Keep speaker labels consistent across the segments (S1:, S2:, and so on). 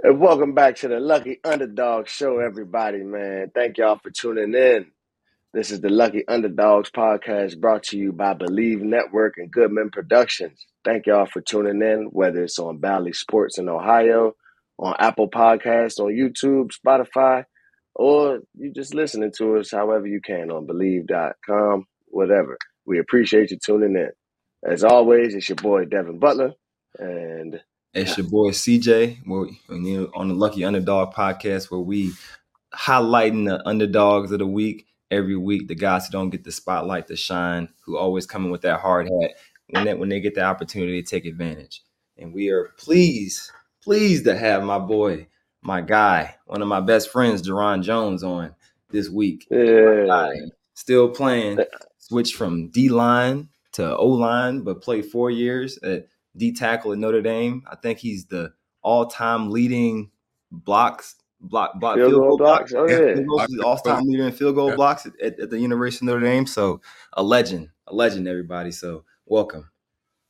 S1: And welcome back to the Lucky Underdog Show, everybody, man. Thank y'all for tuning in. This is the Lucky Underdogs podcast brought to you by Believe Network and Goodman Productions. Thank y'all for tuning in, whether it's on Bally Sports in Ohio, on Apple Podcasts, on YouTube, Spotify, or you just listening to us however you can on Believe.com, whatever. We appreciate you tuning in. As always, it's your boy Devin Butler, and
S2: It's your boy CJ. You on the Lucky Underdog podcast, where we highlighting the underdogs of the week every week, the guys who don't get the spotlight to shine, who always coming with that hard hat when that when they get the opportunity to take advantage. And we are pleased, pleased to have my boy, my guy, one of my best friends, Jarron Jones, on this week.
S1: yeah,
S2: still playing, switched from D line to O line, but played four years at D tackle at Notre Dame. I think he's the all time leading blocks block block
S1: field goal blocks. Oh yeah,
S2: all time leader in field goal
S3: Yeah.
S2: blocks at, at, at the University of Notre Dame. So a legend, a legend, everybody. So welcome,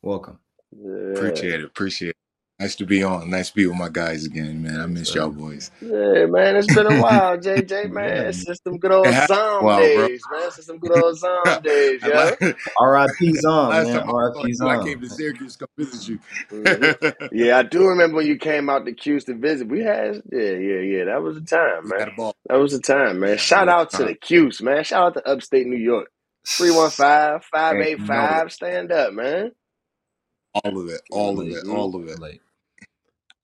S2: welcome.
S1: yeah.
S3: Appreciate it. Appreciate it. Nice to be on. Nice to be with my guys again, man. I miss y'all boys.
S1: Yeah, man, it's been a while, JJ, man.
S2: Yeah.
S1: It's just some good old
S3: It has been
S1: Zom
S3: bro.
S1: days, man. It's just some good old Zom days, yo.
S3: last
S2: R.I.P. Zom, man.
S3: time I,
S2: R.I.P.
S3: saw you, I came to Syracuse to come visit you.
S1: Mhm. Yeah, I do remember when you came out to 'Cuse to visit. We had, yeah, yeah, yeah. That was the time, man. That was a time, man. Shout out to the 'Cuse, man. Shout out to upstate New York. 315 585. Stand up, man.
S3: All of it. All of it. All of it.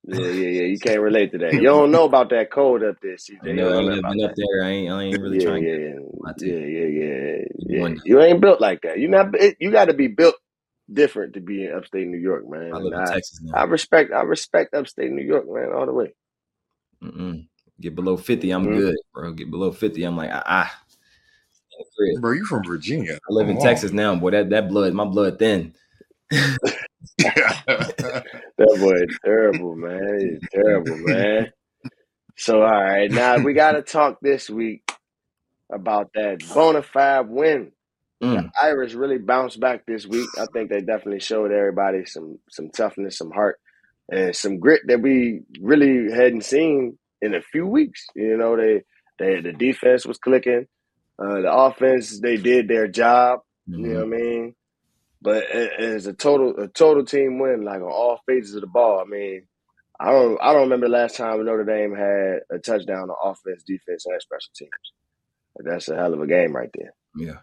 S2: Like,
S1: Yeah, yeah, yeah. You can't relate to that. You don't know about that cold up there, CJ.
S2: I
S1: You
S2: know I
S1: don't
S2: ain't
S1: know
S2: never
S1: that.
S2: up there. I ain't, I ain't really
S1: yeah,
S2: trying
S1: yeah,
S2: to
S1: yeah, yeah,
S2: you.
S1: yeah, yeah, yeah. You ain't built like that. You not. it- You got to be built different to be in upstate New York, man.
S2: I
S1: And
S2: live in
S1: I,
S2: Texas now.
S1: I respect, I respect upstate New York, man, all the way.
S2: Mm-mm. Get below 50, I'm
S1: Mhm.
S2: good, bro. Get below 50, I'm like, ah. ah. In the crib.
S3: Bro, you from Virginia.
S2: I live in
S3: Come
S2: Texas now, boy. That that blood, my blood thin.
S1: That boy is terrible, man. He's terrible, man. So, all right, now we got to talk this week about that bona fide win. The
S2: Mm.
S1: Irish really bounced back this week. I think they definitely showed everybody some some toughness, some heart, and some grit that we really hadn't seen in a few weeks. You know, they they the defense was clicking, uh, the offense they did their job. You know
S2: Mhm.
S1: what I mean? But it, it's a total a total team win, like on all phases of the ball. I mean, I don't I don't remember the last time Notre Dame had a touchdown on offense, defense, and special teams. That's a hell of a game right there.
S2: Yeah.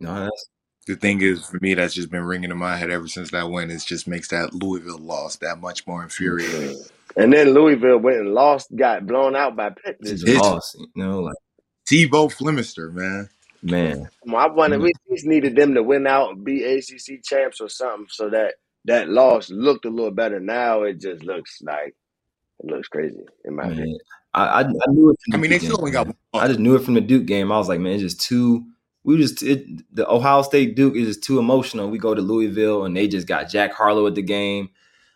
S2: No, that's
S3: the thing is, for me, that's just been ringing in my head ever since that win. It just makes that Louisville loss that much more infuriating.
S1: And then Louisville went and lost, got blown out by Pitt
S2: it's
S1: this
S2: a.
S3: It's-
S2: loss. You know, like
S3: Tebow Flemister, man.
S2: Man.
S1: Well, I wonder mm. we just needed them to win out and be ACC champs or something, so that that loss looked a little better. Now it just looks like it looks crazy in my
S2: Man.
S1: opinion.
S2: I, I I knew it from the
S3: I mean, they still
S2: game,
S3: only got one.
S2: I just knew it from the Duke game. I was like, man, it's just too. We just it, the Ohio State Duke is just too emotional. We go to Louisville and they just got Jack Harlow at the game.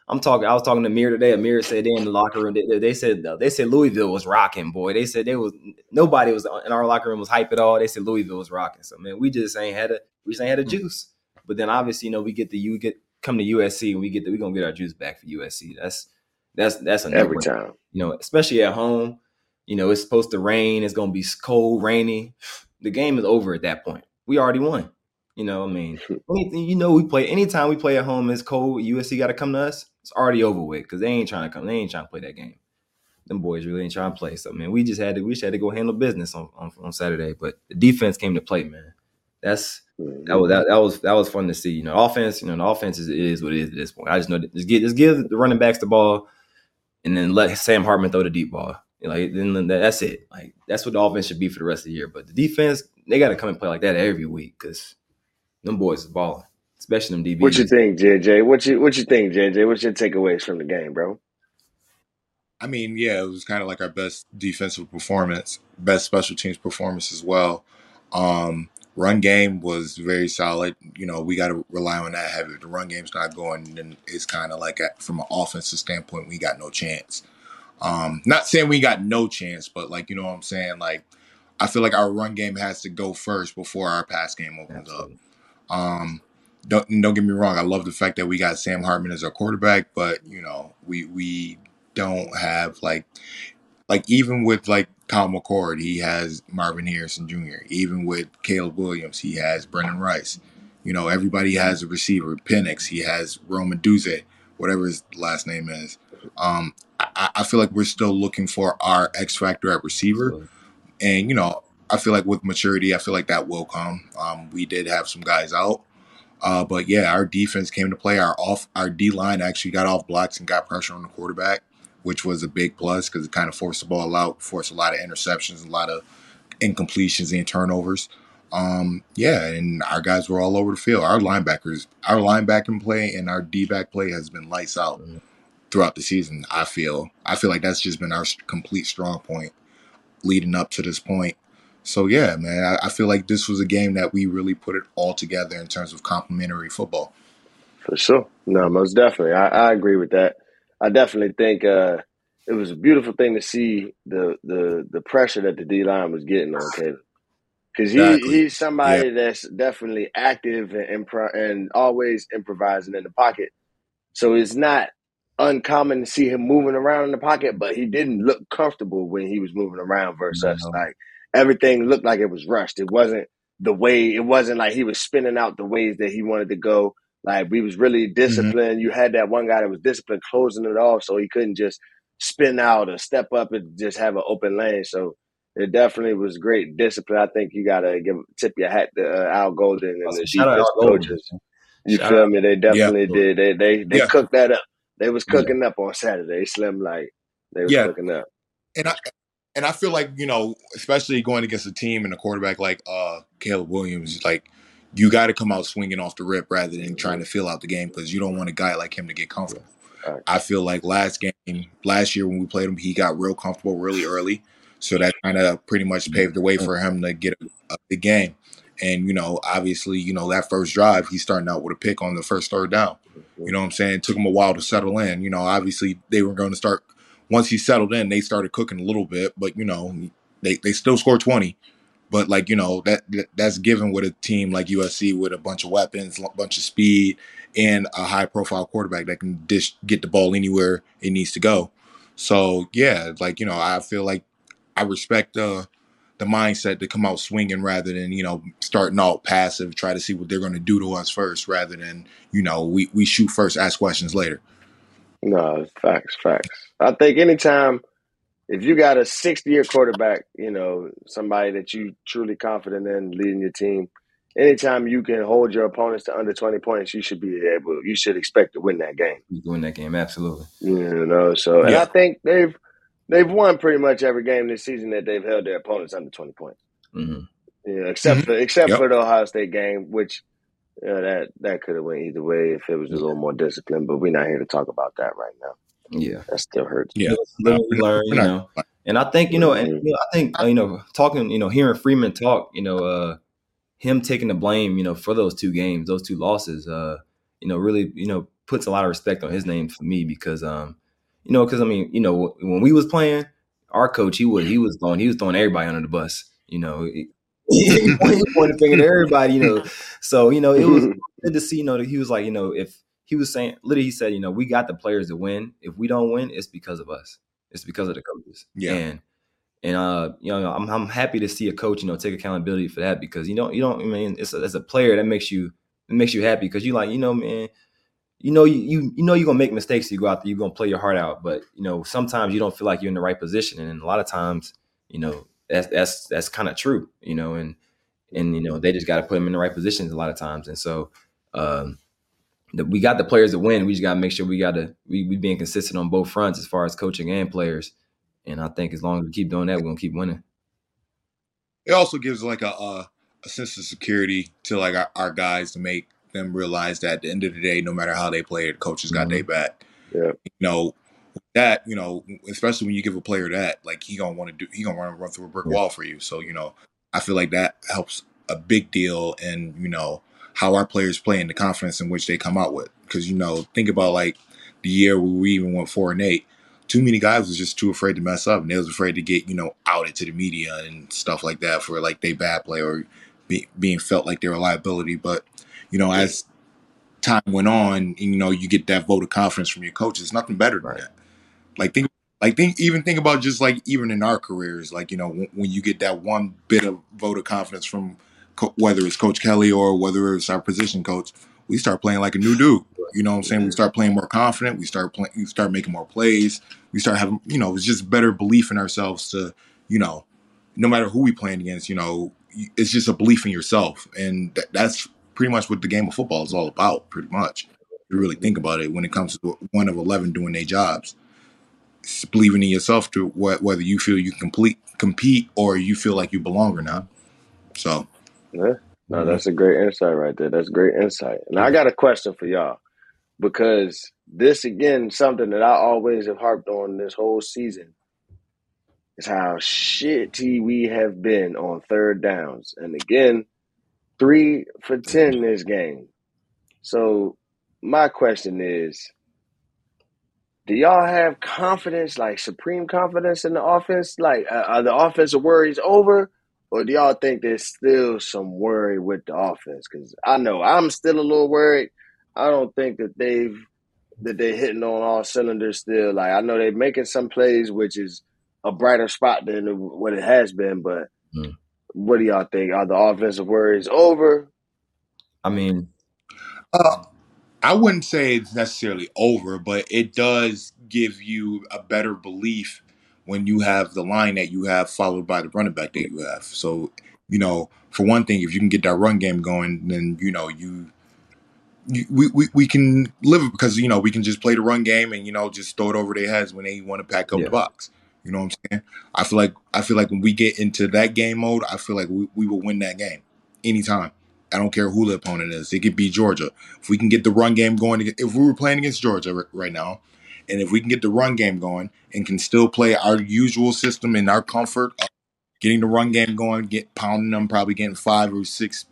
S2: I'm talking. I was talking to Amir today. Amir said they in the locker room. They, they said they said Louisville was rocking, boy. They said they was nobody was in our locker room was hype at all. They said Louisville was rocking. So man, we just ain't had a we just ain't had a hmm. juice. But then obviously, you know, we get the you get come to USC and we get the, we gonna get our juice back for USC. That's that's that's a
S1: Every time.
S2: you know, especially at home. You know, it's supposed to rain. It's going to be cold, rainy. The game is over at that point. We already won. You know, I mean, anything, you know, we play anytime we play at home. It's cold. USC got to come to us. It's already over with because they ain't trying to come. They ain't trying to play that game. Them boys really ain't trying to play. So man, we just had to. We just had to go handle business on on, on Saturday. But the defense came to play, man. That's mm-hmm. that was that, that was that was fun to see. You know, offense. You know, the offense is, is what it is at this point. I just know that just give just give the running backs the ball, and then let Sam Hartman throw the deep ball. Like then then that's it. Like that's what the offense should be for the rest of the year. But the defense, they got to come and play like that every week because them boys is balling, especially them DBs.
S1: What you think, JJ? What you what you think, JJ? What's your takeaways from the game, bro?
S3: I mean, yeah, it was kind of like our best defensive performance, best special teams performance as well. Um, run game was very solid. You know, we got to rely on that heavy. If the run game's not going, then it's kind of like a, from an offensive standpoint, we got no chance. Um, not saying we got no chance, but like you know what I'm saying. Like I feel like our run game has to go first before our pass game opens Absolutely. up. Um, don't don't get me wrong. I love the fact that we got Sam Hartman as our quarterback, but you know we we don't have like like even with like Kyle McCord, he has Marvin Harrison Jr. Even with Caleb Williams, he has Brendan Rice. You know, everybody has a receiver. Penix, he has Rome Odunze, whatever his last name is. Um, I, I, feel like we're still looking for our X factor at receiver, and you know, I feel like with maturity, I feel like that will come. Um, we did have some guys out, uh, but yeah, our defense came to play. Our off, our D line actually got off blocks and got pressure on the quarterback which was a big plus because it kind of forced the ball out, forced a lot of interceptions, a lot of incompletions and turnovers. Um, yeah, and our guys were all over the field. Our linebackers, our linebacking play and our D back play has been lights out mm-hmm. throughout the season. I feel, I feel like that's just been our complete strong point leading up to this point. So yeah, man, I, I feel like this was a game that we really put it all together in terms of complementary football.
S1: For sure, no, most definitely, I, I agree with that. I definitely think uh, it was a beautiful thing to see the the the pressure that the D line was getting on Caleb. Because he, exactly. he's somebody yeah. that's definitely active and, and always improvising in the pocket. So it's not uncommon to see him moving around in the pocket, but he didn't look comfortable when he was moving around versus us. Like everything looked like it was rushed. It wasn't the way it wasn't like he was spinning out the ways that he wanted to go. Like we was really mm-hmm. disciplined. Mm-hmm. You had that one guy that was disciplined closing it off, so he couldn't just spin out or step up and just have an open lane. So it definitely was great discipline. I think you gotta give tip your hat to uh, Al Golden and the defense coaches. You shout feel out. me? They definitely yeah. did. They they they yeah. cooked that up. They was cooking yeah. up on Saturday. Slim like they was cooking up.
S3: And I and I feel like you know, especially going against a team and a quarterback like uh Caleb Williams, like you got to come out swinging off the rip rather than trying to fill out the game because you don't want a guy like him to get comfortable. Right. I feel like last game, last year when we played him, he got real comfortable really early. So that kind of pretty much paved the way for him to get a, a game. And, you know, obviously, you know, that first drive, he's starting out with a pick on the first third down. You know what I'm saying? It took him a while to settle in. You know, obviously they were going to start once he settled in, they started cooking a little bit, but you know, they, they still scored 20. But like you know that that's given with a team like USC with a bunch of weapons, a bunch of speed, and a high profile quarterback that can dish get the ball anywhere it needs to go. So yeah, like you know, I feel like I respect the the mindset to come out swinging rather than you know starting out passive, try to see what they're going to do to us first, rather than you know we we shoot first, ask questions later.
S1: No, facts, facts. I think anytime if you got a 60 year quarterback, you know, somebody that you truly confident in leading your team, anytime you can hold your opponents to under 20 points, you should be able, you should expect to win that game.
S2: You Win that game, absolutely.
S1: You know, so, and. I think they've, they've won pretty much every game this season that they've held their opponents under 20 points. Mm-hmm. Yeah, except mm-hmm. for, except yep. for the Ohio State game, which, you know, that, that could have went either way if it was a little more disciplined, but we're not here to talk about that right now.
S2: Yeah,
S1: that still hurts.
S2: Yeah, learn, you know. And I think you know, and you know, I think uh, you know, talking, you know, hearing Freeman talk, you know, uh, him taking the blame, you know, for those two games, those two losses, uh, you know, really, you know, puts a lot of respect on his name for me because, um, you know, because I mean, you know, when we was playing, our coach, he was he was throwing he was throwing everybody under the bus, you know. He pointed finger to everybody, you know. So you know, it was good to see. You know, that he was like, you know, if he was saying literally he said, you know, we got the players to win. If we don't win, it's because of us. It's because of the coaches. Yeah. And and uh, you know, I'm I'm happy to see a coach, you know, take accountability for that because you don't you don't I mean it's a, as a player that makes you it makes you happy because you like, you know, man, you know you, you you know you're gonna make mistakes, you go out there, you're gonna play your heart out. But you know, sometimes you don't feel like you're in the right position. And a lot of times, you know, that's that's that's kind of true, you know, and and you know, they just gotta put them in the right positions a lot of times. And so um we got the players to win. We just got to make sure we got to we, we being consistent on both fronts as far as coaching and players. And I think as long as we keep doing that, we're gonna keep winning.
S3: It also gives like a a, a sense of security to like our, our, guys to make them realize that at the end of the day, no matter how they play, the coaches got mm-hmm. their back.
S1: Yeah.
S3: You know, that you know, especially when you give a player that, like he gonna want to do, he gonna want to run through a brick wall for you. So you know, I feel like that helps a big deal, in you know how our players play and the confidence in which they come out with. Because you know, think about like the year where we even went four and eight. Too many guys was just too afraid to mess up, and they was afraid to get you know outed to the media and stuff like that for like they bad play or be, being felt like they're a liability. But you know, as time went on, and, you know, you get that vote of confidence from your coaches. Nothing better than
S2: Right.
S3: that. Like think, like think, even think about just like even in our careers, like you know, when, when you get that one bit of vote of confidence from co- whether it's Coach Kelly or whether it's our position coach, we start playing like a new dude. You know what I'm saying? We start playing more confident. We start playing. We start making more plays. We start having, you know, it's just better belief in ourselves to, you know, no matter who we playing against, you know, it's just a belief in yourself, and that, that's pretty much what the game of football is all about. Pretty much, if you really think about it, when it comes to one of eleven doing their jobs, believing in yourself to wh- whether you feel you complete compete or you feel like you belong or not. So,
S1: Yeah. No, that's a great insight right there. That's great insight. And I got a question for y'all because this again something that I always have harped on this whole season is how shitty we have been on third downs. And again, three for ten this game. So my question is, do y'all have confidence, like supreme confidence in the offense? Like, uh, are the offensive worries over, or do y'all think there's still some worry with the offense? Because I know I'm still a little worried. I don't think that they've that they're hitting on all cylinders still. Like I know they're making some plays, which is a brighter spot than what it has been. But
S2: Hmm.
S1: what do y'all think? Are the offensive worries over?
S2: I mean,
S3: uh, I wouldn't say it's necessarily over, but it does give you a better belief when you have the line that you have followed by the running back that you have. So, you know, for one thing, if you can get that run game going, then you know you. you we, we, we can live because you know we can just play the run game and you know just throw it over their heads when they want to pack up
S2: Yeah.
S3: the box. You know what I'm saying? I feel like I feel like when we get into that game mode, I feel like we, we will win that game anytime. I don't care who the opponent is. It could be Georgia. If we can get the run game going, if we were playing against Georgia right now, and if we can get the run game going and can still play our usual system in our comfort, of getting the run game going, get pounding them, probably getting five or six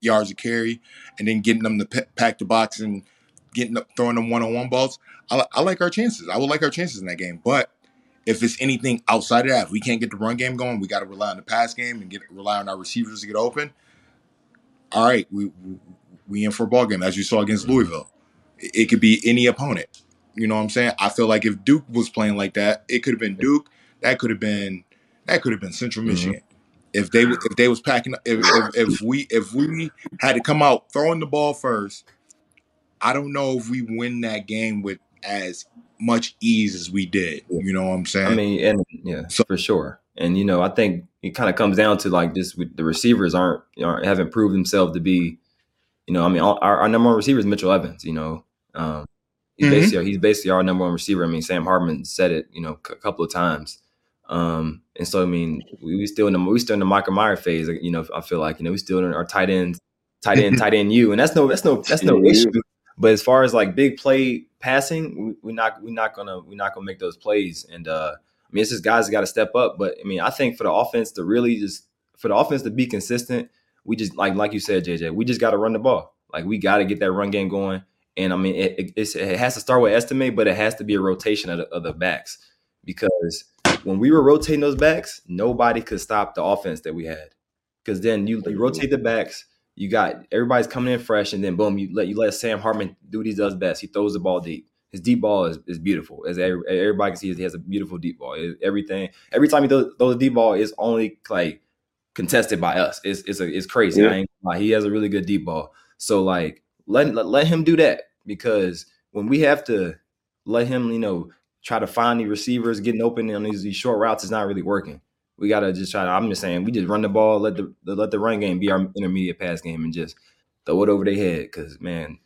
S3: yards of carry, and then getting them to pack the box and getting up, throwing them one on one balls. I, I like our chances. I would like our chances in that game. But if it's anything outside of that, if we can't get the run game going, we got to rely on the pass game and get rely on our receivers to get open. All right, we we, in for a ball game as you saw against Louisville. It, could be any opponent. You know what I'm saying? I feel like if Duke was playing like that, it could have been Duke. That could have been that could have been Central
S2: Mhm.
S3: Michigan. If they if they was packing if, if if we if we had to come out throwing the ball first, I don't know if we win that game with as much ease as we did. You know what I'm saying?
S2: I mean, and yeah,
S3: So-
S2: for sure. And you know, I think it kind of comes down to like this: with the receivers aren't, aren't haven't proved themselves to be, you know, I mean, all- our, our number one receiver is Mitchell Evans. You know, um, he's
S3: Mhm.
S2: basically he's basically our number one receiver. I mean, Sam Hartman said it, you know, a couple of times. Um, and so I mean, we, we still in the we still in the Michael Mayer phase. You know, I feel like you know we still in our tight ends, tight end, tight end you, and that's no that's no that's no
S1: Yeah.
S2: issue. But as far as like big play passing, we, we're not we're not gonna we're not gonna make those plays. And uh, mean, it's just guys got to step up. But I mean, I think for the offense to really just for the offense to be consistent, we just like like you said, JJ, we just got to run the ball. Like we got to get that run game going. And I mean, it, it, it has to start with Estime, but it has to be a rotation of the, of the backs because when we were rotating those backs, nobody could stop the offense that we had. Because then you, you rotate the backs, you got everybody's coming in fresh, and then boom, you let you let Sam Hartman do what he does best. He throws the ball deep. His deep ball is, is beautiful, as every, everybody can see. He has a beautiful deep ball. It- everything every time he throws, throws a deep ball is only like contested by us. It's it's a, it's crazy.
S1: Yeah.
S2: I ain't gonna. He has a really good deep ball. So like let, let let him do that because when we have to let him, you know, try to find the receivers getting open on these, these short routes, it's not really working. We gotta just try to. I'm just saying, we just run the ball, let the let the run game be our intermediate pass game, and just throw it over their head. Because man,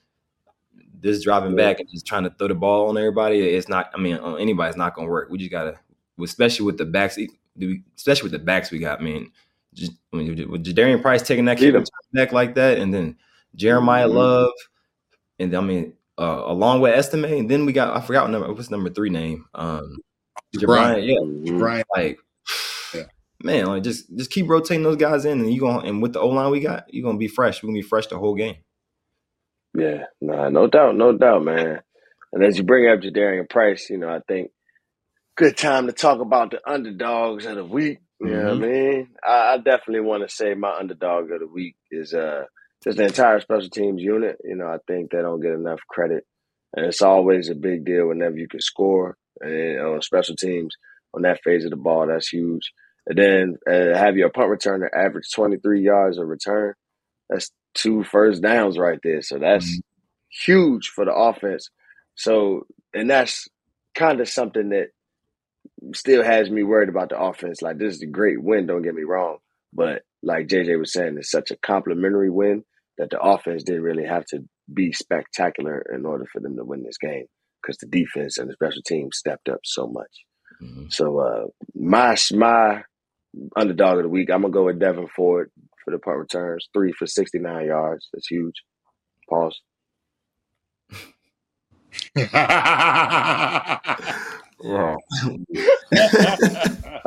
S2: this driving back and just trying to throw the ball on everybody, it's not. I mean, on anybody's not gonna work. We just gotta, especially with the backs, especially with the backs we got. I mean, just I mean, with Jadarian Price taking that kick back like that, and then Jeremiah
S1: Mhm.
S2: Love, and I mean, uh, along with Estime, and then we got I forgot number what's number three name. Um,
S3: Brian.
S2: yeah.
S3: Brian,
S2: like
S3: Yeah.
S2: man, like just just keep rotating those guys in, and you going and with the O line we got, you're gonna be fresh. We're gonna be fresh the whole game.
S1: Yeah, nah, no doubt, no doubt, man. And as you bring up Jadarian Price, you know, I think good time to talk about the underdogs of the week. You know what I
S2: Mhm.
S1: mean? I, I definitely want to say my underdog of the week is uh just the entire special teams unit. You know, I think they don't get enough credit, and it's always a big deal whenever you can score and on special teams on that phase of the ball. That's huge. And then uh, have your punt returner average twenty three yards of return. That's two first downs right there. So that's
S2: Mhm.
S1: huge for the offense. So, and that's kind of something that still has me worried about the offense. Like, this is a great win, don't get me wrong. But like JJ was saying, it's such a complimentary win that the offense didn't really have to be spectacular in order for them to win this game because the defense and the special team stepped up so much.
S2: Mhm.
S1: So, uh, my my underdog of the week, I'm gonna go with Devin Ford for the punt returns, three for 69 yards. That's huge. Pause. I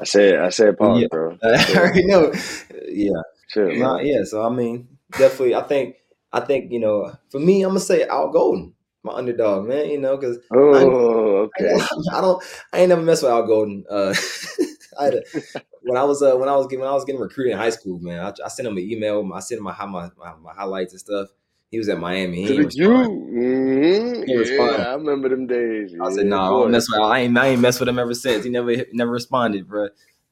S1: said, I said pause,
S2: Yeah.
S1: bro.
S2: I already know. Yeah.
S1: Chill,
S2: Nah, yeah. So I mean, definitely, I think, I think you know, for me, I'm gonna say Al Golden, my underdog, man. You know, because
S1: Oh, okay.
S2: I don't, I ain't never messed with Al Golden. Uh, I had a, when I was uh, when I was getting when I was getting recruited in high school, man. I, I sent him an email. I sent him my my, my, my highlights and stuff. He was at Miami. He ain't
S1: you.
S2: respond.
S1: hmm
S2: He.
S1: Yeah, I remember them days.
S2: I said, "No, nah, I
S1: boy.
S2: don't mess with. I ain't I ain't messed with him ever since. He never never responded, bro.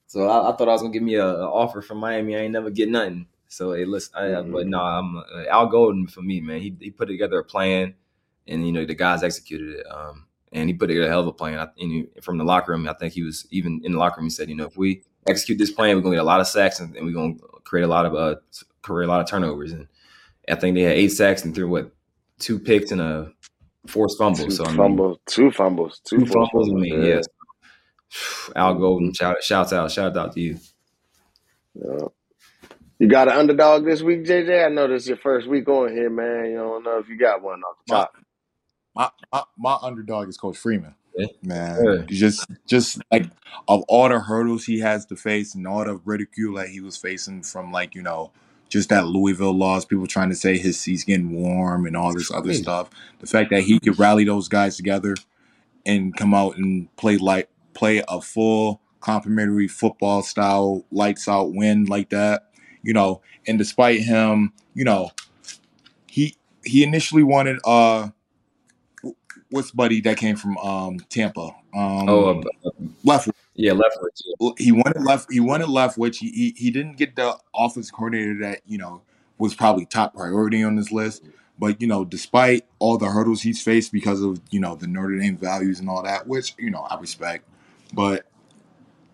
S2: So I, I thought I was gonna give me a, a offer from Miami. I ain't never get nothing. So hey, listen, I,
S1: Mhm.
S2: but no, I'm uh, Al Golden for me, man. He he put together a plan, and you know the guys executed it. Um, and he put together a hell of a plan. I, he, from the locker room, I think he was even in the locker room. He said, you know, if we execute this plan, we're gonna get a lot of sacks, and, and we're gonna create a lot of uh create a lot of turnovers. And I think they had eight sacks and threw what two picks and a forced fumble.
S1: Two
S2: So I mean,
S1: fumbles, two fumbles, two,
S2: two
S1: forced
S2: fumbles. I
S1: fumbles.
S2: mean,
S1: yeah.
S2: yes. Al Golden, shout shouts out, shout out to you.
S1: Yeah. You got an underdog this week, JJ? I know this is your first week on here, man. You don't know if you got one off the top.
S3: my, my, my underdog is Coach Freeman. Man,
S2: Yeah.
S3: just just like of all the hurdles he has to face and all the ridicule that he was facing from like you know just that Louisville loss, people trying to say his he's getting warm and all this other stuff. The fact that he could rally those guys together and come out and play like play a full complimentary football style lights out win like that, you know. And despite him, you know, he he initially wanted uh what's buddy that came from um Tampa um
S2: Oh, uh,
S3: Leftwich.
S2: yeah, Leftwich.
S3: He wanted left. He wanted Leftwich. He, he he didn't get the offense coordinator that you know was probably top priority on this list. But you know, despite all the hurdles he's faced because of you know the Notre Dame values and all that, which you know I respect, but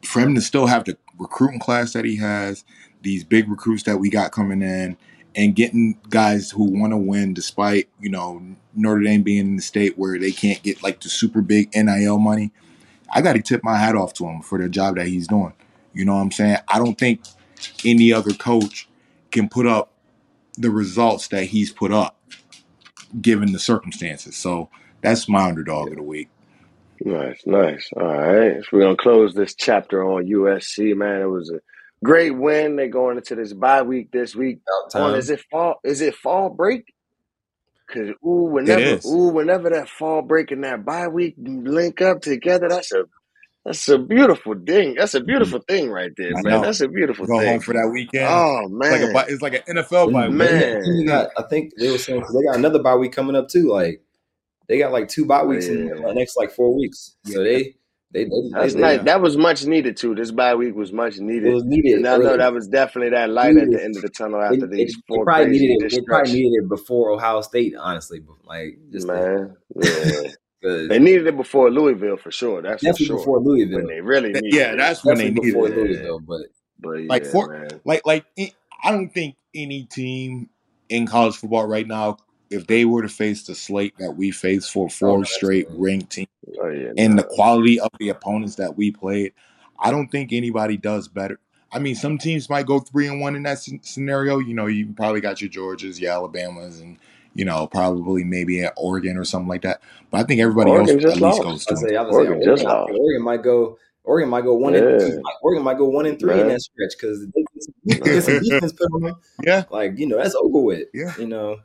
S3: for him to still have the recruiting class that he has, these big recruits that we got coming in, and getting guys who want to win despite you know Notre Dame being in the state where they can't get like the super big NIL money. I got to tip my hat off to him for the job that he's doing. You know what I'm saying? I don't think any other coach can put up the results that he's put up given the circumstances. So that's my underdog of the week.
S1: Nice, nice. All right. So we're gonna close this chapter on USC, man. It was a great win. They're going into this bye week this week.
S2: About
S1: On is it fall is it fall break? Cause ooh, whenever ooh, whenever that fall break and that bye week link up together, that's a that's a beautiful thing. That's a hmm. beautiful thing right there,
S3: I
S1: man.
S3: know.
S1: That's a beautiful thing.
S3: Go
S1: thing.
S3: home for that weekend.
S1: Oh
S3: It's like a
S1: man.
S3: it's like an NFL bye
S2: And
S3: week.
S1: Man.
S2: then- then you got, I think they were saying they got another bye week coming up too. Like they got like two bye weeks in the next like four weeks. So they they they,
S1: That's
S2: they,
S1: nice.
S2: they
S1: That was much needed too. This bye week was much
S2: it
S1: needed.
S2: was needed.
S1: And I know that was definitely that light at the end of the tunnel after
S2: they,
S1: these
S2: they
S1: four
S2: probably
S1: crazy
S2: needed it. They probably needed it before Ohio State, honestly. Like just
S1: Man, yeah.
S2: 'cause
S1: They needed it before Louisville for sure. That's for
S2: definitely
S1: sure.
S2: before Louisville.
S1: When they really needed
S3: Yeah,
S1: it.
S3: that's when they needed
S2: before
S3: it.
S2: Louisville, but
S1: But yeah,
S3: Like for
S1: man.
S3: like like I don't think any team in college football right now, if they were to face the slate that we faced for
S2: oh
S3: four
S2: no,
S3: straight
S2: absolutely.
S3: ranked teams
S1: Oh yeah,
S3: and the quality of the opponents that we played, I don't think anybody does better. I mean, some teams might go three and one in that scenario. You know, you probably got your Georgias, your Alabamas, and you know, probably maybe at Oregon or something like that. But I think everybody
S1: Oregon
S3: else
S1: just
S3: at least
S1: lost.
S3: goes
S2: to
S3: two.
S2: say,
S1: Oregon just
S2: Oregon, I
S1: lost.
S2: think Oregon might go. Oregon might go one and
S1: Yeah.
S2: Oregon might go one and three in that stretch because they get some, they get some defense put on them.
S3: Yeah,
S2: Like you know, that's over with.
S3: Yeah.
S2: You know,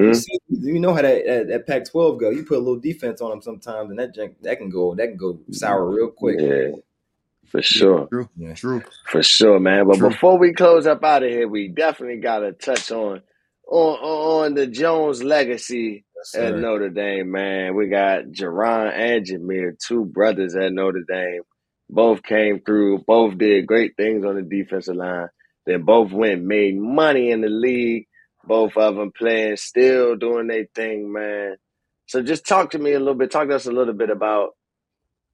S2: you,
S1: hmm
S2: see, you know how that, that, that Pac-12 go. You put a little defense on them sometimes, and that that can go that can go sour real quick.
S1: Yeah, for sure.
S3: true,
S2: Yeah.
S3: true.
S1: For sure, man. But
S3: True.
S1: before we close up out of here, we definitely gotta touch on on on the Jones legacy
S2: Yes,
S1: at. Notre Dame, man. We got Jarron and Jamir, two brothers at Notre Dame. Both came through, both did great things on the defensive line. Then both went made money in the league. Both of them playing, still doing their thing, man. So just talk to me a little bit. Talk to us a little bit about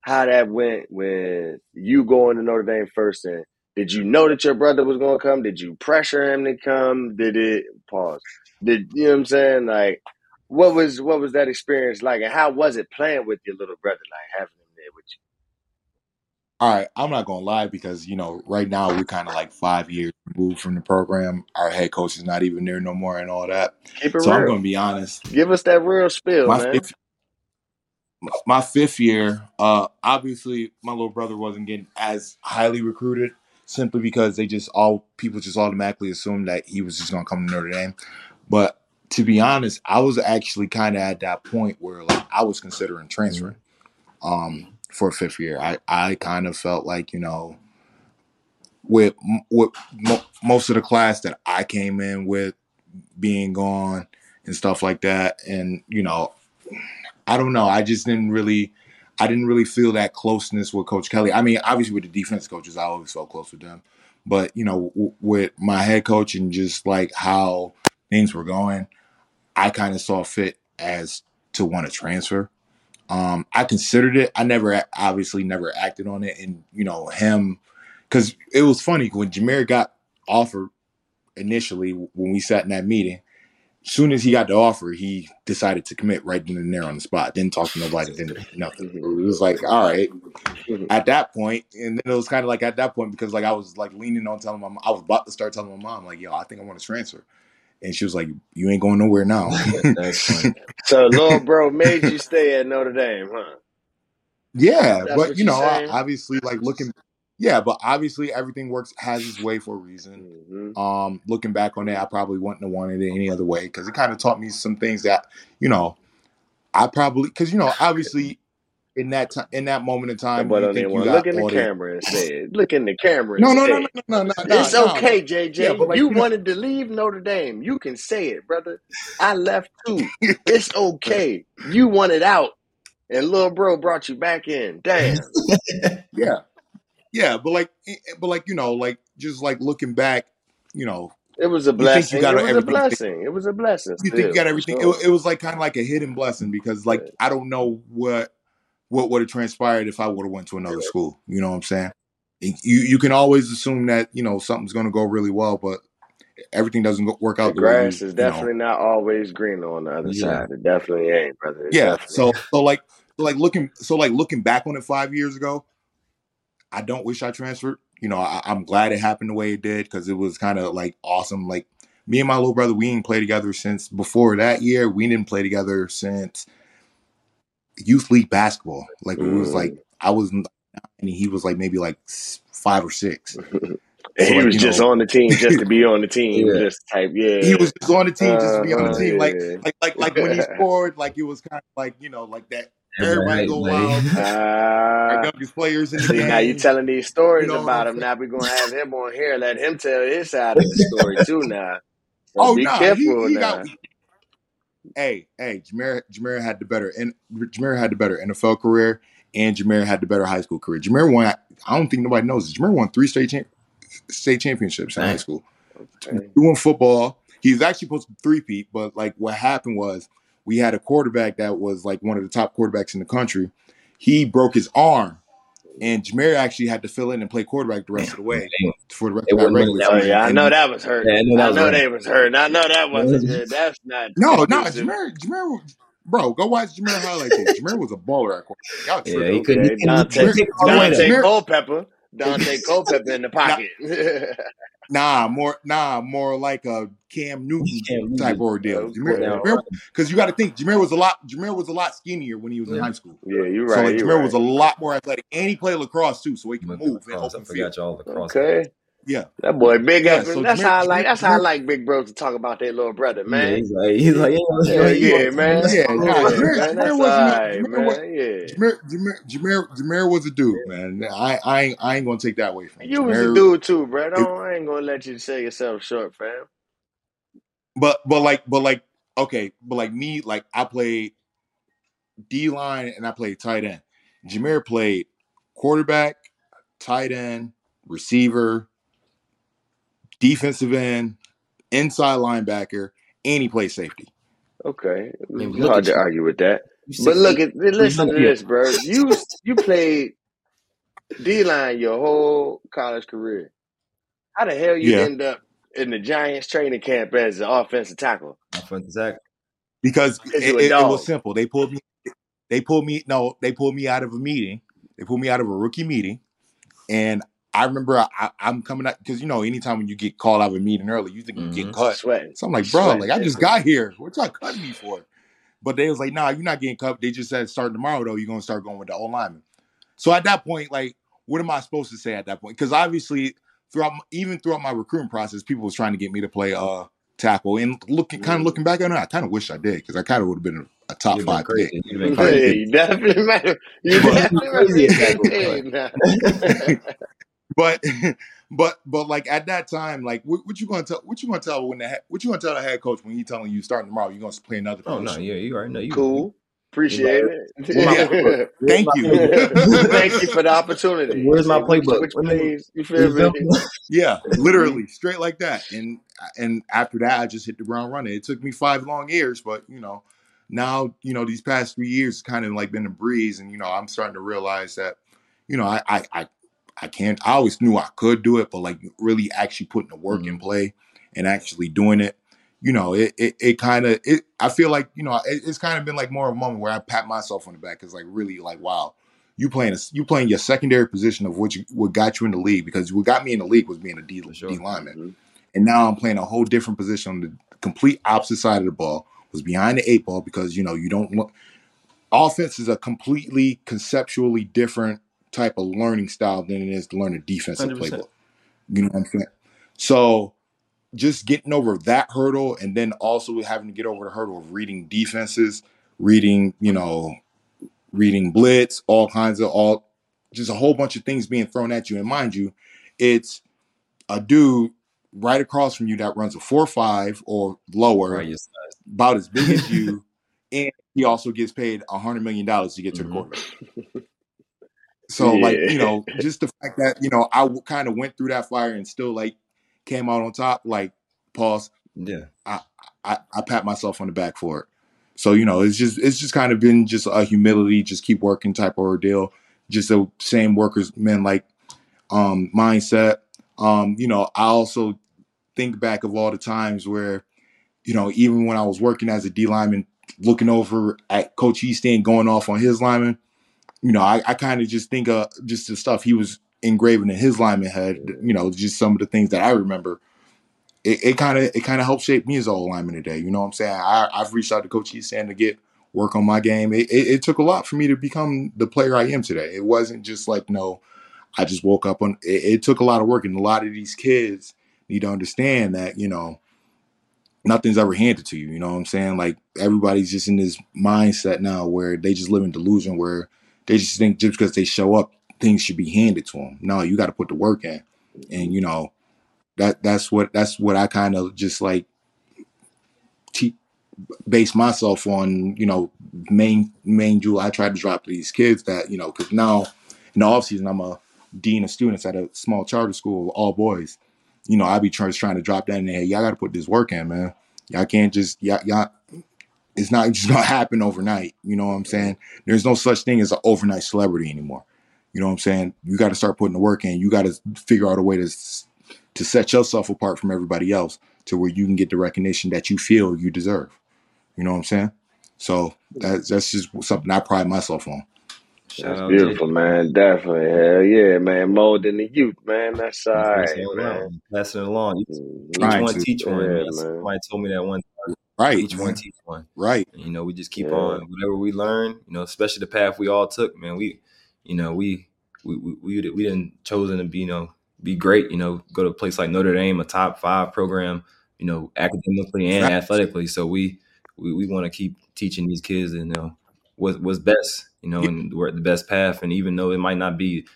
S1: how that went when you going to Notre Dame first and did you know that your brother was going to come? Did you pressure him to come? Did it pause? Did you know what I'm saying? Like, what was what was that experience like, and how was it playing with your little brother, like having him there with you?
S3: All right, I'm not gonna lie because you know right now we're kind of like five years removed from the program. Our head coach is not even there no more, and all that.
S1: Keep it
S3: So I'm gonna be honest.
S1: Give us that real spill,
S3: My
S1: man.
S3: fifth, my fifth year, uh, obviously my little brother wasn't getting as highly recruited simply because they just all people just automatically assumed that he was just gonna come to Notre Dame. But to be honest, I was actually kind of at that point where like I was considering transferring um, for fifth year. I I kind of felt like you know with with mo- most of the class that I came in with being gone and stuff like that, and you know, I don't know. I just didn't really, I didn't really feel that closeness with Coach Kelly. I mean, obviously with the defense coaches, I always felt close with them, but you know, w- with my head coach and just like how things were going, I kind of saw fit as to want to transfer. Um, I considered it. I never, obviously, never acted on it, and you know, him because it was funny when Jamir got offered initially when we sat in that meeting. As soon as he got the offer, he decided to commit right then and there on the spot. Didn't talk to nobody. Didn't nothing. It was like, all right. At that point, and then it was kind of like at that point because like I was like leaning on telling my mom, I was about to start telling my mom like, yo, I think I want to transfer, and she was like, you ain't going nowhere now.
S1: So, little bro made you stay at Notre Dame, huh?
S3: Yeah,
S1: That's
S3: but you know,
S1: saying?
S3: obviously, like looking, yeah, but obviously everything works has its way for a reason.
S1: hmm
S3: Um, looking back on it, I probably wouldn't have wanted it any other way because it kind of taught me some things that you know, I probably because you know, obviously, in that time, in that moment in time,
S1: boy
S3: you think you got
S1: look in the
S3: all
S1: camera and say. Look in the camera
S3: no, no, no, no, no, no, no,
S1: It's
S3: no,
S1: okay,
S3: no.
S1: JJ.
S3: Yeah, but like
S1: you
S3: you
S1: wanted to leave Notre Dame. You can say it, brother. I left too. It's okay. You wanted out, and little bro brought you back in. Damn.
S3: yeah, yeah, but like, eh, eh, but like you know, like just like looking back, you know,
S1: It was a
S3: you you
S1: blessing.
S3: got
S1: It was a blessing. It was a blessing.
S3: you think you got everything. It, it was like kind of like a hidden blessing because like. I don't know what what would have transpired if I would have went to another school. You know what I'm saying? You you can always assume that you know something's going to go really well, but everything doesn't go, work
S1: The
S3: out the way you
S1: grass is
S3: you know.
S1: definitely not always green on the other
S2: Yeah.
S1: side. It definitely ain't, brother. It
S3: Yeah.
S1: definitely.
S3: So so like so like looking so like looking back on it five years ago, I don't wish I transferred. You know, I, I'm glad it happened the way it did because it was kind of like awesome. Like me and my little brother, we didn't play together since before that year. We didn't play together since youth league basketball. Like it was like
S1: Mm.
S3: I was and he was like maybe like five or six.
S1: And
S3: So
S1: he
S3: like
S1: was just
S3: know,
S1: on the team just to be on the team,
S2: Yeah.
S1: just type, yeah.
S3: he was just on the team just to be on
S1: Uh
S3: the
S1: huh,
S3: team. Like
S1: yeah.
S3: like like like when he scored, like it was kind of like you know like that.
S2: Everybody
S3: Everybody go wild.
S2: like
S3: Our
S1: Ah,
S3: players in the
S1: see, now you
S3: game.
S1: telling these
S3: You
S1: stories
S3: know
S1: about him.
S3: saying?
S1: Now we're gonna have him on here, let him tell his side of the story too. Now, so
S3: Oh
S1: be
S3: nah, he
S1: careful
S3: he
S1: now.
S3: got. Hey hey, Jamir Jamir had the better and Jamir had the better NFL career, and Jamir had the better high school career. Jamir won. I don't think nobody knows. This. Jamir won three state champ, state championships in high school.
S1: Okay.
S3: Doing football, he's actually supposed to three-peat, but like what happened was we had a quarterback that was like one of the top quarterbacks in the country. He broke his arm, and Jamir actually had to fill in and play quarterback the rest of the way for the rest of that
S2: wouldn't
S3: regular
S2: that
S1: Oh
S2: one.
S3: season.
S1: yeah, I know that was hurt.
S2: Yeah, I know that
S1: I
S2: was
S1: know
S2: right.
S1: they was hurt. I know that wasn't good. That's not
S3: no, no,
S1: conducive.
S3: Jamir, Jamir, bro, go watch Jamir highlight tape. Jamir was a baller at quarterback. Y'all
S2: Yeah,
S3: tripping.
S2: he couldn't. He
S1: Okay.
S2: He
S1: Daunte
S2: couldn't take all the way
S1: Jamir.
S3: Daunte
S1: Culpepper. Daunte Culpepper in the pocket.
S3: Nah, more nah, more like a Cam Newton
S2: Cam Newton.
S3: type ordeal.
S1: Okay.
S3: Jamir, because you got to think Jamir was a lot. Jamir was a lot skinnier when he was in
S2: Yeah.
S3: high school.
S1: Yeah, you're
S3: so
S1: right.
S3: like
S1: you're
S3: Jamir
S1: right.
S3: was a lot more athletic, and he played lacrosse too, so he can move
S2: through
S3: and
S2: lacrosse. I
S3: open field.
S2: y'all lacrosse.
S1: Okay.
S3: Yeah,
S1: That boy big
S3: Yeah,
S1: up.
S3: so
S1: that's
S3: Jamir-
S1: how I like. That's how I like big bros to talk about their little brother,
S2: Yeah,
S1: man.
S2: he's like, he's like, yeah,
S1: Yeah,
S2: he
S1: yeah,
S2: was-
S1: man.
S3: Yeah,
S1: Yeah,
S3: nah,
S1: man.
S3: Jamir-
S1: That's
S3: Jamir
S1: all
S3: wasn't a-
S1: right,
S3: Jamir was-
S1: man. Yeah.
S3: Jamir, was a dude, man. I, I, ain't, I ain't gonna take that away from him.
S1: You was a
S3: Jamir-
S1: dude too, bro. Don't, I ain't gonna let you sell yourself short, fam.
S3: But but like but like okay, but like me, like I played D line and I played tight end. Jamir played quarterback, tight end, receiver, defensive end, inside linebacker, and he played safety.
S1: Okay,
S2: mean,
S1: it's
S2: look
S1: hard to
S2: you.
S1: argue with that. But look at listen to this, bro. You you played D line your whole college career. How the hell you
S3: Yeah.
S1: end up in the Giants training camp as an offensive tackle?
S2: offensive tackle.
S3: Because
S1: Because
S3: it, it- it was simple. They pulled me they pulled me no, they pulled me out of a meeting. They pulled me out of a rookie meeting. And I remember I, I, I'm coming out because you know, anytime when you get called out of a meeting early, you think you get
S2: Mhm.
S3: cut.
S1: Sweating.
S3: So I'm like, bro,
S1: Sweat
S3: like I just got here. What y'all cutting me for? But they was like, nah, you're not getting cut. They just said starting tomorrow though, you're gonna start going with the old lineman. So at that point, like, what am I supposed to say at that point? Because obviously, throughout even throughout my recruiting process, people was trying to get me to play uh tackle. And looking kind of looking back at it, I kind of wish I did because I kind of would have been a, a top
S2: You'd have
S3: five
S2: been
S3: pick.
S2: crazy. You'd have been
S3: Probably
S1: Yeah,
S2: crazy.
S1: you definitely might. You
S3: But-
S1: definitely
S2: Crazy
S1: might
S2: tackle
S1: be now.
S3: But but but like at that time, like what, what you gonna tell? What you gonna tell when the he- what you gonna tell the head coach when he telling you starting tomorrow? You gonna play another
S2: Oh no,
S3: position?
S2: yeah, you already know. You
S1: Cool. Appreciate
S3: Yeah.
S1: it.
S3: Thank you.
S1: Thank you for the opportunity.
S2: Where's my
S1: See which-
S2: playbook?
S1: Which
S2: Let
S1: plays? You feel me?
S3: Yeah, literally straight like that. And and after that, I just hit the ground running. It took me five long years, but you know, now you know these past three years it's kind of like been a breeze, and you know I'm starting to realize that you know I I I, I can't. I always knew I could do it, but like really actually putting the work in play and actually doing it. You know, it it, it kind of it. I feel like you know it, it's kind of been like more of a moment where I pat myself on the back. It's like really like wow, you playing a, you playing your secondary position of what you what got you in the league because what got me in the league was being a D,
S2: sure.
S3: D lineman,
S1: Mhm.
S3: and now I'm playing a whole different position on the complete opposite side of the ball. Was behind the eight ball because you know you don't look. Offense is a completely conceptually different type of learning style than it is to learn a defensive
S2: 100%.
S3: playbook. You know what I'm saying? So just getting over that hurdle and then also having to get over the hurdle of reading defenses, reading, you know, reading blitz, all kinds of all just a whole bunch of things being thrown at you. And mind you, it's a dude right across from you that runs a four five or lower,
S2: Right, yes.
S3: about as big as you, and he also gets paid a hundred million dollars to get to the
S2: Mhm.
S3: quarterback. So like you know, just the fact that you know I kind of went through that fire and still like came out on top. Like pause,
S2: Yeah.
S3: I, I pat myself on the back for it. So you know, it's just it's just kind of been just a humility, just keep working type of ordeal. Just the same workers men like um mindset. Um, you know, I also think back of all the times where, you know, even when I was working as a D lineman, looking over at Coach Hiestand going off on his lineman, you know, I, I kind of just think of just the stuff he was engraving in his lineman head, you know, just some of the things that I remember. It kind of it kind of helped shape me as a whole lineman today. You know what I'm saying? I, I've reached out to Coach Hiestand to get work on my game. It, it, it took a lot for me to become the player I am today. It wasn't just like no, I just woke up on. It, it took a lot of work, and a lot of these kids need to understand that you know nothing's ever handed to you. You know what I'm saying? Like everybody's just in this mindset now where they just live in delusion where they just think just because they show up, things should be handed to them. No, you got to put the work in, and you know that that's what that's what I kind of just like te- base myself on. You know, main main jewel I try to drop to these kids that you know because now in the off season I'm a dean of students at a small charter school, all boys. You know, I be trying trying to drop that in there. Y'all got to put this work in, man. Y'all can't just y'all, y'all it's not just gonna happen overnight. You know what I'm saying? There's no such thing as an overnight celebrity anymore. You know what I'm saying? You got to start putting the work in. You got to figure out a way to to set yourself apart from everybody else to where you can get the recognition that you feel you deserve. You know what I'm saying? So that's that's just something I pride myself on.
S2: Shout
S1: That's beautiful,
S2: JJ.
S1: man. Definitely. Hell yeah, man. Molding the youth, man. That's all
S2: That's what
S1: right, man.
S2: Passing it along.
S1: Mm,
S2: each,
S3: each
S2: one
S3: to.
S2: teach one,
S1: Yeah,
S2: man.
S1: man.
S2: Somebody told me that one time.
S3: Right.
S2: Each one teach one.
S3: Right.
S2: And, you know, we just keep
S1: Yeah.
S2: on whatever we learn. You know, especially the path we all took, man. We, you know, we we we we, we didn't chosen to be you know be great. You know, go to a place like Notre Dame, a top five program. You know, academically and
S3: Right.
S2: athletically. So we we, we want to keep teaching these kids, you know, what what's best. You know,
S3: Yeah.
S2: and we're the best path. And even though it might not be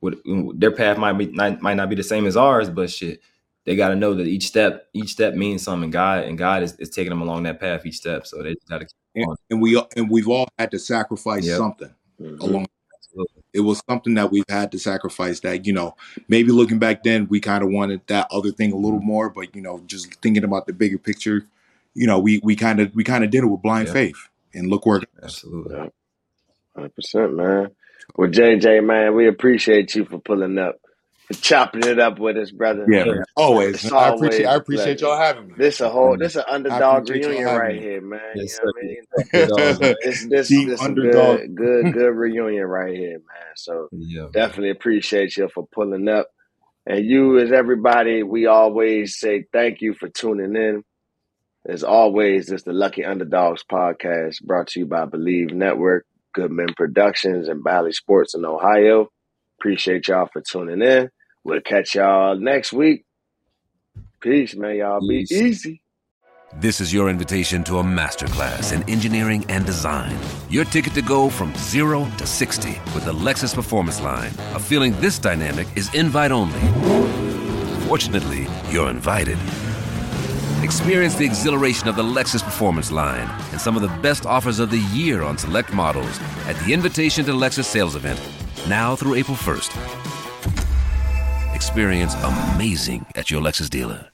S2: what their path might be not, might not be the same as ours, but shit, they got to know that each step each step means something. God and God is, is taking them along that path each step. So they got to keep
S3: And,
S2: on.
S3: and we and we've all had to sacrifice
S2: Yep.
S3: something
S1: Mhm.
S3: along. It was something that we've had to sacrifice. That you know, maybe looking back then, we kind of wanted that other thing a little more. But you know, just thinking about the bigger picture, you know, we we kind of we kind of did it with blind
S2: Yeah.
S3: faith, and look where. it.
S2: Absolutely.
S1: Yeah. 100%, man. Well, JJ, man, we appreciate you for pulling up, for chopping it up with us, brother.
S3: Yeah, man. Always.
S1: It's
S3: man. I appreciate
S1: always
S3: I
S1: a
S3: appreciate
S1: pleasure.
S3: y'all having me.
S1: This a whole, mm-hmm. this an underdog reunion right
S3: me.
S1: here, man.
S2: Yes,
S1: you know what I mean?
S2: Underdog.
S1: This, this,
S3: Team
S1: this a
S3: underdog.
S1: good, good, good reunion right here, man. So
S2: Yeah. man.
S1: definitely appreciate you for pulling up. And you, as everybody, we always say thank you for tuning in. As always, it's the Lucky Underdogs podcast brought to you by Believe Network, Goodman Productions, and Valley Sports in Ohio. Appreciate y'all for tuning in. We'll catch y'all next week. Peace, man. Y'all be
S2: Peace.
S1: easy.
S4: This is your invitation to a masterclass in engineering and design. Your ticket to go from zero to 60 with the Lexus Performance Line. A feeling this dynamic is invite only. Fortunately, you're invited. Experience the exhilaration of the Lexus Performance Line and some of the best offers of the year on select models at the Invitation to Lexus sales event, now through April 1st. Experience amazing at your Lexus dealer.